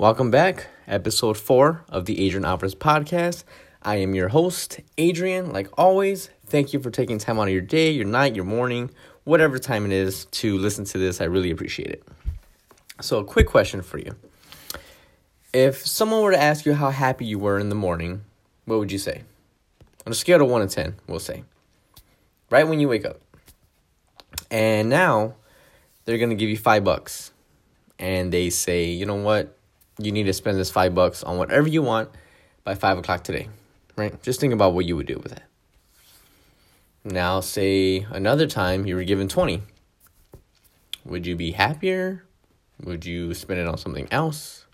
Welcome back, episode four of the Adrian Alvarez podcast. I am your host, Adrian. Like always, thank you for taking time out of your day, your night, your morning, whatever time it is to listen to this. I really appreciate it. So, a quick question for you. If someone were to ask you how happy you were in the morning, what would you say? On a scale of 1 to 10, we'll say. Right when you wake up. And now they're going to give you 5 bucks. And they say, "You know what? You need to spend this five bucks on whatever you want by five o'clock today, right? Just think about what you would do with it. Now, say another time you were given 20. Would you be happier? Would you spend it on something else?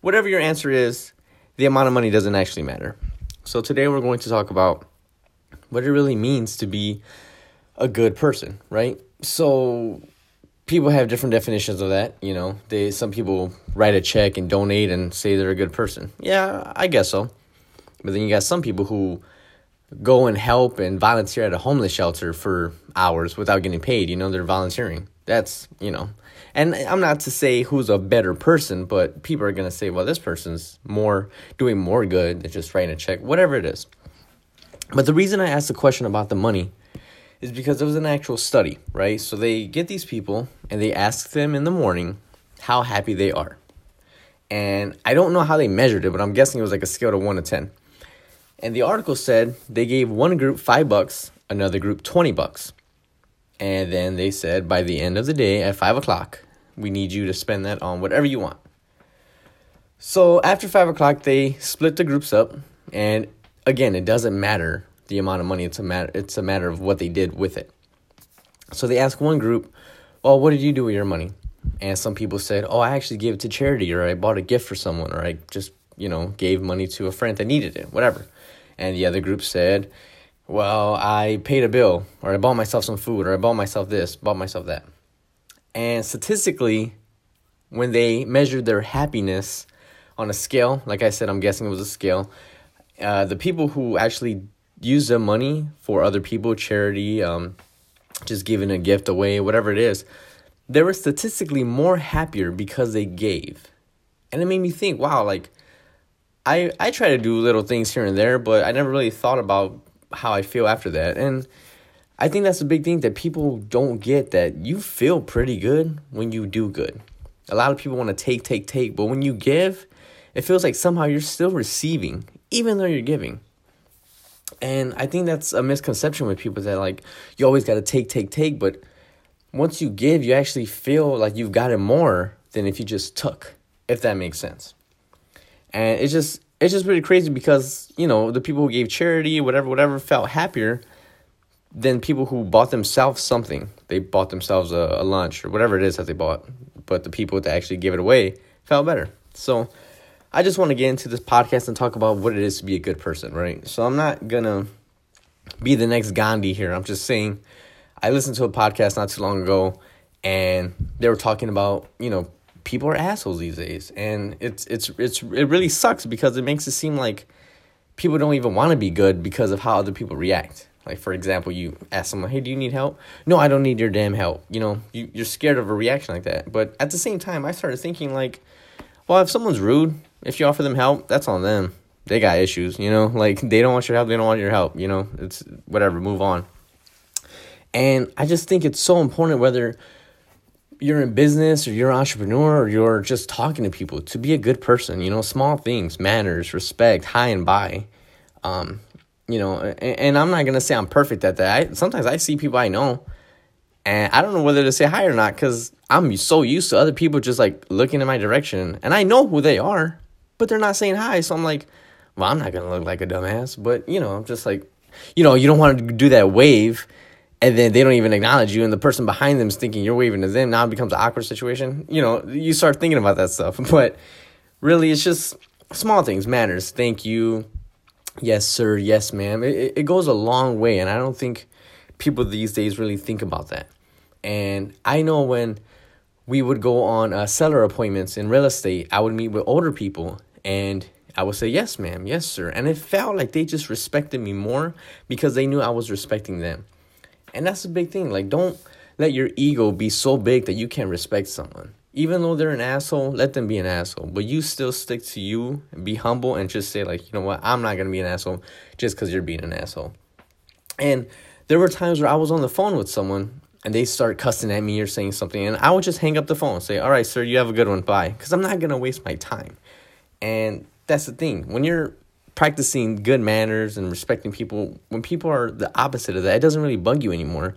Whatever your answer is, the amount of money doesn't actually matter. So, today we're going to talk about what it really means to be a good person, right? So, people have different definitions of that. You know, they some people write a check and donate and say they're a good person. Yeah, I guess so. But then you got some people who go and help and volunteer at a homeless shelter for hours without getting paid. You know, they're volunteering. That's you know, and I'm not to say who's a better person, but people are gonna say, well, this person's more doing more good than just writing a check, whatever it is. But the reason I asked the question about the money is because it was an actual study, right? So they get these people and they ask them in the morning how happy they are. And I don't know how they measured it, but I'm guessing it was like a scale of 1 to 10. And the article said they gave one group 5 bucks, another group 20 bucks. And then they said by the end of the day at 5 o'clock, we need you to spend that on whatever you want. So after 5 o'clock, they split the groups up. And again, it doesn't matter the amount of money. It's a matter it's a matter of what they did with it. So they asked one group, "Well, what did you do with your money?" And some people said, "Oh, I actually gave it to charity or I bought a gift for someone or I just, you know, gave money to a friend that needed it, whatever." And the other group said, "Well, I paid a bill or I bought myself some food or I bought myself this, bought myself that." And statistically, when they measured their happiness on a scale, like I said, I'm guessing it was a scale, uh, the people who actually use the money for other people, charity, um, just giving a gift away, whatever it is, they were statistically more happier because they gave. And it made me think, wow, like I I try to do little things here and there, but I never really thought about how I feel after that. And I think that's a big thing that people don't get that you feel pretty good when you do good. A lot of people want to take, take, take, but when you give, it feels like somehow you're still receiving, even though you're giving. And I think that's a misconception with people that like you always got to take, take, take. But once you give, you actually feel like you've got it more than if you just took, if that makes sense. And it's just it's just pretty crazy because you know the people who gave charity, whatever, whatever, felt happier than people who bought themselves something. They bought themselves a, a lunch or whatever it is that they bought, but the people that actually gave it away felt better. So I just want to get into this podcast and talk about what it is to be a good person, right? So I'm not gonna be the next Gandhi here. I'm just saying I listened to a podcast not too long ago and they were talking about, you know, people are assholes these days. And it's it's it's it really sucks because it makes it seem like people don't even want to be good because of how other people react. Like for example, you ask someone, "Hey, do you need help?" No, I don't need your damn help. You know, you, you're scared of a reaction like that. But at the same time, I started thinking like, well, if someone's rude, if you offer them help, that's on them. They got issues, you know? Like they don't want your help, they don't want your help, you know? It's whatever, move on. And I just think it's so important whether you're in business or you're an entrepreneur or you're just talking to people to be a good person, you know, small things, manners, respect, hi and bye. Um, you know, and, and I'm not gonna say I'm perfect at that. I, sometimes I see people I know and I don't know whether to say hi or not because I'm so used to other people just like looking in my direction, and I know who they are, but they're not saying hi. So I'm like, well, I'm not gonna look like a dumbass, but you know, I'm just like, you know, you don't want to do that wave, and then they don't even acknowledge you, and the person behind them is thinking you're waving to them. Now it becomes an awkward situation. You know, you start thinking about that stuff, but really, it's just small things matters. Thank you, yes sir, yes ma'am. It it goes a long way, and I don't think people these days really think about that. And I know when we would go on uh, seller appointments in real estate, I would meet with older people and I would say, Yes, ma'am, yes, sir. And it felt like they just respected me more because they knew I was respecting them. And that's a big thing. Like, don't let your ego be so big that you can't respect someone. even though they're an asshole, let them be an asshole. But you still stick to you and be humble and just say, like, you know what, I'm not gonna be an asshole just because you're being an asshole. And there were times where I was on the phone with someone and they start cussing at me or saying something, and I would just hang up the phone and say, All right, sir, you have a good one, bye. Because I'm not gonna waste my time. And that's the thing. When you're practicing good manners and respecting people, when people are the opposite of that, it doesn't really bug you anymore.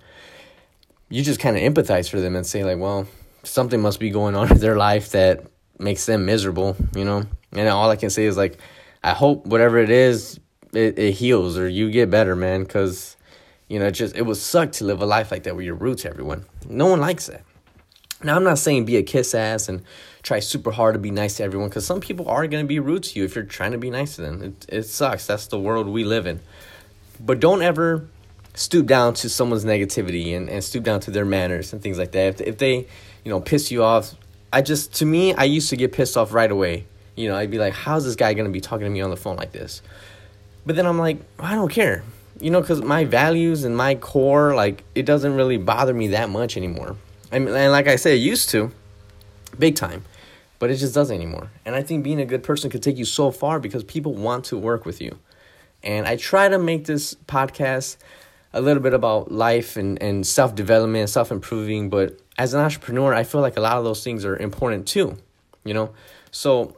You just kind of empathize for them and say, like, well, something must be going on in their life that makes them miserable, you know? And all I can say is, like, I hope whatever it is, it, it heals or you get better, man, because, you know, it just, it would suck to live a life like that where you're to everyone. No one likes that. Now, I'm not saying be a kiss ass and try super hard to be nice to everyone because some people are going to be rude to you if you're trying to be nice to them. It, it sucks. That's the world we live in. But don't ever stoop down to someone's negativity and, and stoop down to their manners and things like that. If, if they, you know, piss you off, I just, to me, I used to get pissed off right away. You know, I'd be like, how's this guy going to be talking to me on the phone like this? But then I'm like, I don't care. You know, because my values and my core, like, it doesn't really bother me that much anymore. I mean, and like I said, it used to, big time, but it just doesn't anymore. And I think being a good person could take you so far because people want to work with you. And I try to make this podcast a little bit about life and, and self development, self improving. But as an entrepreneur, I feel like a lot of those things are important too, you know? So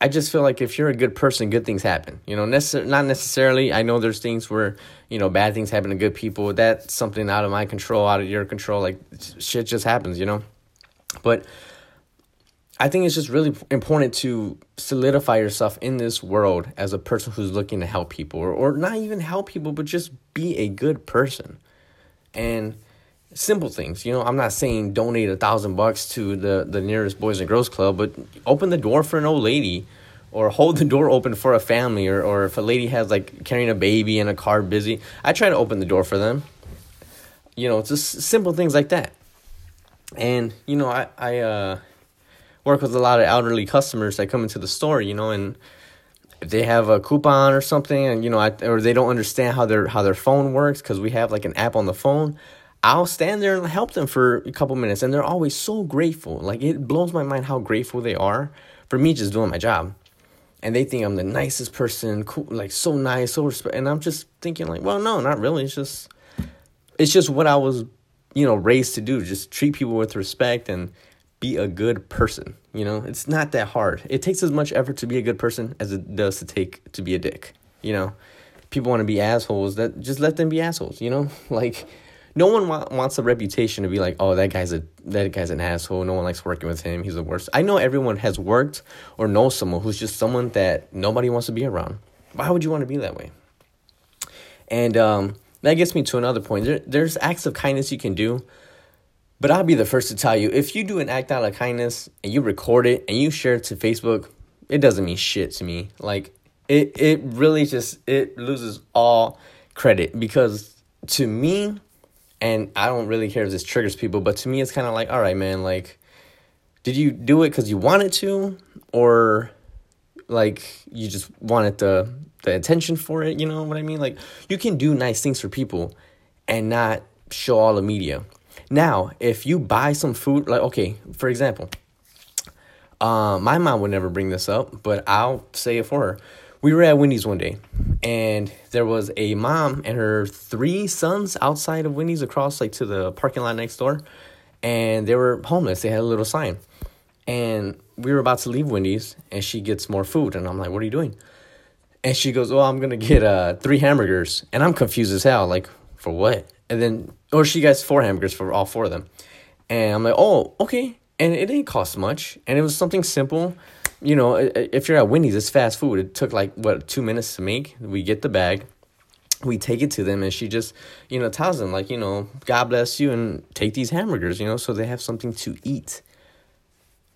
I just feel like if you're a good person, good things happen. You know, necess- not necessarily. I know there's things where you know bad things happen to good people. That's something out of my control, out of your control. Like shit just happens, you know. But I think it's just really important to solidify yourself in this world as a person who's looking to help people, or or not even help people, but just be a good person. And simple things. You know, I'm not saying donate a thousand bucks to the the nearest Boys and Girls Club, but open the door for an old lady, or hold the door open for a family, or or if a lady has like carrying a baby in a car busy, I try to open the door for them. You know, it's just simple things like that. And you know, I I uh, work with a lot of elderly customers that come into the store. You know, and if they have a coupon or something, and you know, I, or they don't understand how their how their phone works because we have like an app on the phone. I'll stand there and help them for a couple minutes, and they're always so grateful. Like it blows my mind how grateful they are for me just doing my job, and they think I'm the nicest person, cool, like so nice, so respect. And I'm just thinking like, well, no, not really. It's just, it's just what I was, you know, raised to do. Just treat people with respect and be a good person. You know, it's not that hard. It takes as much effort to be a good person as it does to take to be a dick. You know, people want to be assholes. That just let them be assholes. You know, like no one wa- wants a reputation to be like, oh, that guy's a that guy's an asshole. No one likes working with him. He's the worst. I know everyone has worked or knows someone who's just someone that nobody wants to be around. Why would you want to be that way? And um, that gets me to another point. There, there's acts of kindness you can do, but I'll be the first to tell you if you do an act out of kindness and you record it and you share it to Facebook, it doesn't mean shit to me. Like it, it really just it loses all credit because to me and I don't really care if this triggers people, but to me, it's kind of like, all right, man, like, did you do it because you wanted to, or like you just wanted the the attention for it? You know what I mean? Like, you can do nice things for people and not show all the media. Now, if you buy some food, like, okay, for example, uh, my mom would never bring this up, but I'll say it for her we were at Wendy's one day, and there was a mom and her three sons outside of Wendy's across like to the parking lot next door, and they were homeless. They had a little sign, and we were about to leave Wendy's, and she gets more food, and I'm like, "What are you doing?" And she goes, "Oh, I'm gonna get uh three hamburgers," and I'm confused as hell, like for what? And then, or she gets four hamburgers for all four of them, and I'm like, "Oh, okay." And it didn't cost much, and it was something simple you know, if you're at Wendy's, it's fast food. It took like what two minutes to make. We get the bag, we take it to them, and she just, you know, tells them like, you know, God bless you, and take these hamburgers, you know, so they have something to eat.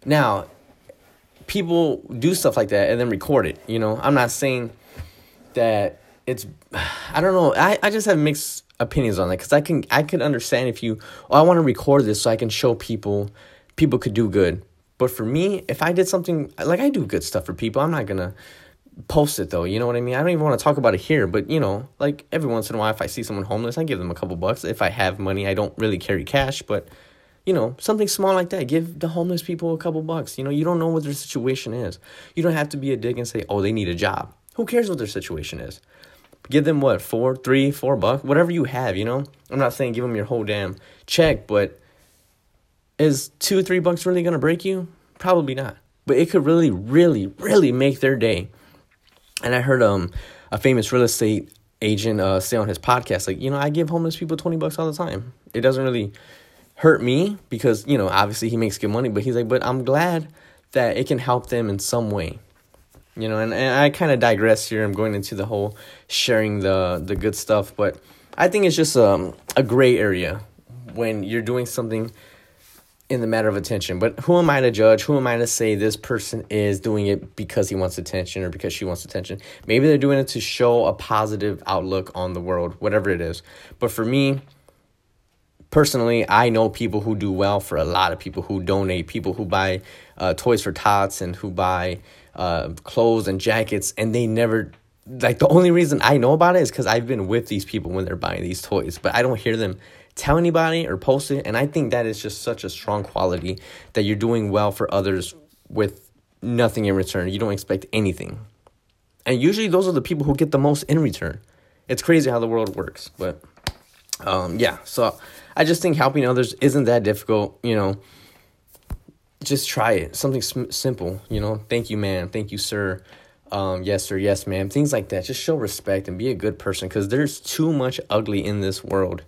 Now, people do stuff like that and then record it. You know, I'm not saying that it's, I don't know. I I just have mixed opinions on that because I can I can understand if you, oh, I want to record this so I can show people, people could do good but for me, if I did something like I do good stuff for people, I'm not gonna post it though. You know what I mean? I don't even want to talk about it here, but you know, like every once in a while, if I see someone homeless, I give them a couple bucks. If I have money, I don't really carry cash, but You know, something small like that. Give the homeless people a couple bucks. You know, you don't know what their situation is. You don't have to be a dick and say, oh, they need a job. Who cares what their situation is? Give them what, four, three, four bucks, whatever you have, you know? I'm not saying give them your whole damn check, but is two, three bucks really gonna break you? Probably not. But it could really, really, really make their day. And I heard um a famous real estate agent uh, say on his podcast, like, you know, I give homeless people 20 bucks all the time. It doesn't really hurt me because, you know, obviously he makes good money, but he's like, but I'm glad that it can help them in some way. You know, and, and I kind of digress here. I'm going into the whole sharing the the good stuff, but I think it's just um, a gray area when you're doing something in the matter of attention. But who am I to judge? Who am I to say this person is doing it because he wants attention or because she wants attention? Maybe they're doing it to show a positive outlook on the world, whatever it is. But for me, personally, I know people who do well for a lot of people who donate, people who buy uh, toys for tots and who buy uh, clothes and jackets, and they never. Like the only reason I know about it is because I've been with these people when they're buying these toys, but I don't hear them tell anybody or post it. And I think that is just such a strong quality that you're doing well for others with nothing in return. You don't expect anything. And usually those are the people who get the most in return. It's crazy how the world works. But um, yeah, so I just think helping others isn't that difficult. You know, just try it. Something sm- simple, you know. Thank you, ma'am. Thank you, sir. Um, yes, sir. Yes, ma'am. Things like that. Just show respect and be a good person because there's too much ugly in this world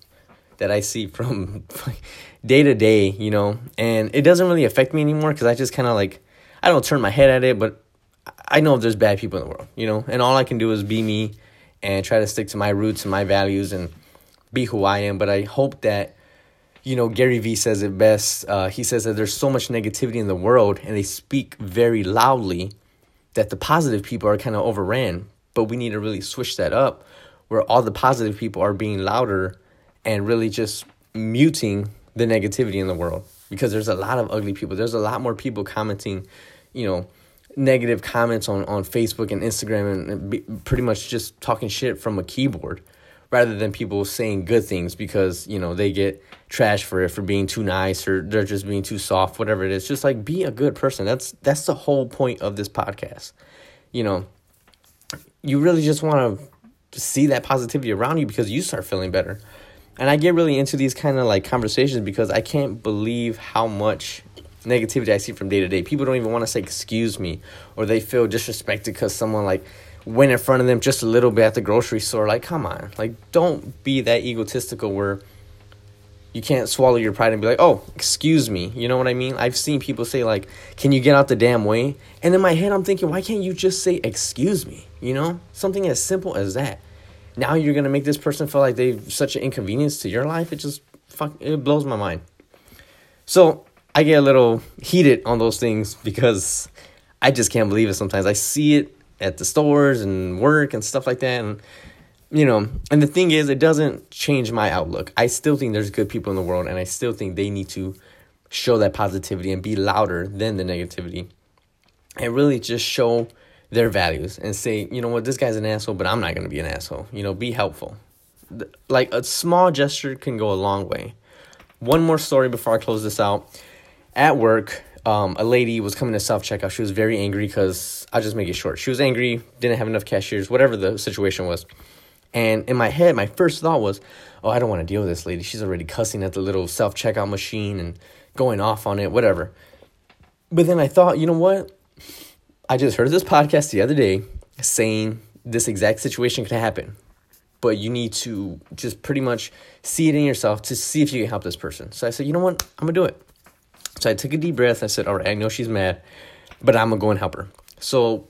that I see from day to day, you know, and it doesn't really affect me anymore because I just kind of like, I don't turn my head at it, but I know there's bad people in the world, you know, and all I can do is be me and try to stick to my roots and my values and be who I am. But I hope that, you know, Gary Vee says it best. Uh, he says that there's so much negativity in the world and they speak very loudly that the positive people are kind of overran. But we need to really switch that up where all the positive people are being louder and really just muting the negativity in the world because there's a lot of ugly people. There's a lot more people commenting, you know, negative comments on, on Facebook and Instagram and be, pretty much just talking shit from a keyboard rather than people saying good things because, you know, they get trash for it for being too nice or they're just being too soft, whatever it is. Just like be a good person. That's that's the whole point of this podcast. You know, you really just want to see that positivity around you because you start feeling better. And I get really into these kind of like conversations because I can't believe how much negativity I see from day to day. People don't even want to say excuse me or they feel disrespected because someone like went in front of them just a little bit at the grocery store. Like, come on. Like, don't be that egotistical where you can't swallow your pride and be like, oh, excuse me. You know what I mean? I've seen people say, like, can you get out the damn way? And in my head, I'm thinking, why can't you just say, excuse me? You know? Something as simple as that now you're gonna make this person feel like they've such an inconvenience to your life. It just fuck it blows my mind. So I get a little heated on those things because I just can't believe it sometimes. I see it at the stores and work and stuff like that and you know, and the thing is it doesn't change my outlook. I still think there's good people in the world and I still think they need to show that positivity and be louder than the negativity. And really just show their values and say, you know what, this guy's an asshole, but I'm not going to be an asshole. You know, be helpful. Like a small gesture can go a long way. One more story before I close this out. At work, um, a lady was coming to self checkout. She was very angry because I'll just make it short. She was angry, didn't have enough cashiers, whatever the situation was. And in my head, my first thought was, oh, I don't want to deal with this lady. She's already cussing at the little self checkout machine and going off on it, whatever. But then I thought, you know what? I just heard this podcast the other day saying this exact situation can happen, but you need to just pretty much see it in yourself to see if you can help this person. So I said, you know what? I'm gonna do it. So I took a deep breath. I said, all right, I know she's mad, but I'm gonna go and help her. So,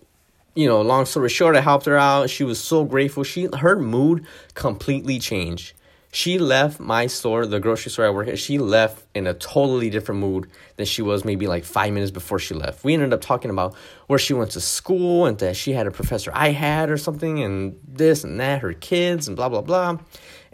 you know, long story short, I helped her out. She was so grateful. She her mood completely changed. She left my store, the grocery store I work at, she left in a totally different mood than she was maybe like five minutes before she left. We ended up talking about where she went to school and that she had a professor I had or something and this and that, her kids and blah, blah, blah.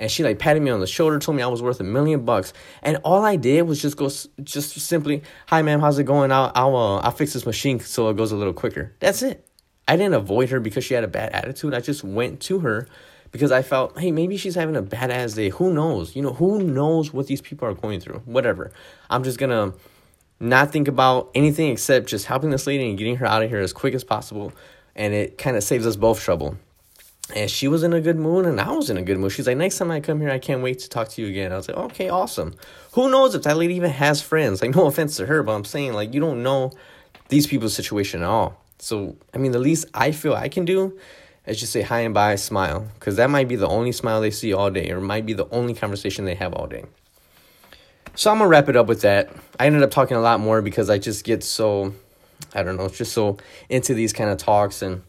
And she like patted me on the shoulder, told me I was worth a million bucks. And all I did was just go, just simply, hi ma'am, how's it going? I'll, I'll, uh, I'll fix this machine so it goes a little quicker. That's it. I didn't avoid her because she had a bad attitude. I just went to her because I felt, hey, maybe she's having a badass day. Who knows? You know, who knows what these people are going through? Whatever. I'm just gonna not think about anything except just helping this lady and getting her out of here as quick as possible. And it kind of saves us both trouble. And she was in a good mood, and I was in a good mood. She's like, Next time I come here, I can't wait to talk to you again. I was like, Okay, awesome. Who knows if that lady even has friends? Like, no offense to her, but I'm saying, like, you don't know these people's situation at all. So, I mean, the least I feel I can do is just say hi and bye, smile, because that might be the only smile they see all day, or might be the only conversation they have all day. So I'm gonna wrap it up with that. I ended up talking a lot more because I just get so, I don't know, just so into these kind of talks, and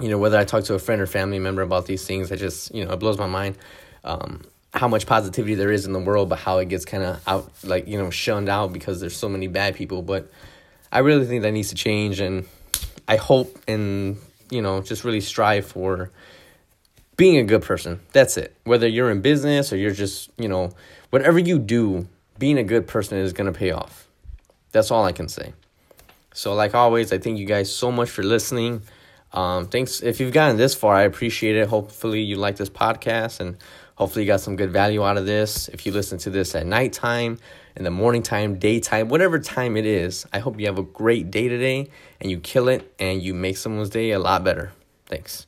you know, whether I talk to a friend or family member about these things, I just, you know, it blows my mind. Um, how much positivity there is in the world, but how it gets kind of out, like, you know, shunned out because there's so many bad people. But I really think that needs to change. And I hope and, you know, just really strive for being a good person. That's it. Whether you're in business or you're just, you know, whatever you do, being a good person is going to pay off. That's all I can say. So, like always, I thank you guys so much for listening. Um, thanks. If you've gotten this far, I appreciate it. Hopefully, you like this podcast and hopefully, you got some good value out of this. If you listen to this at nighttime, in the morning time, daytime, whatever time it is, I hope you have a great day today and you kill it and you make someone's day a lot better. Thanks.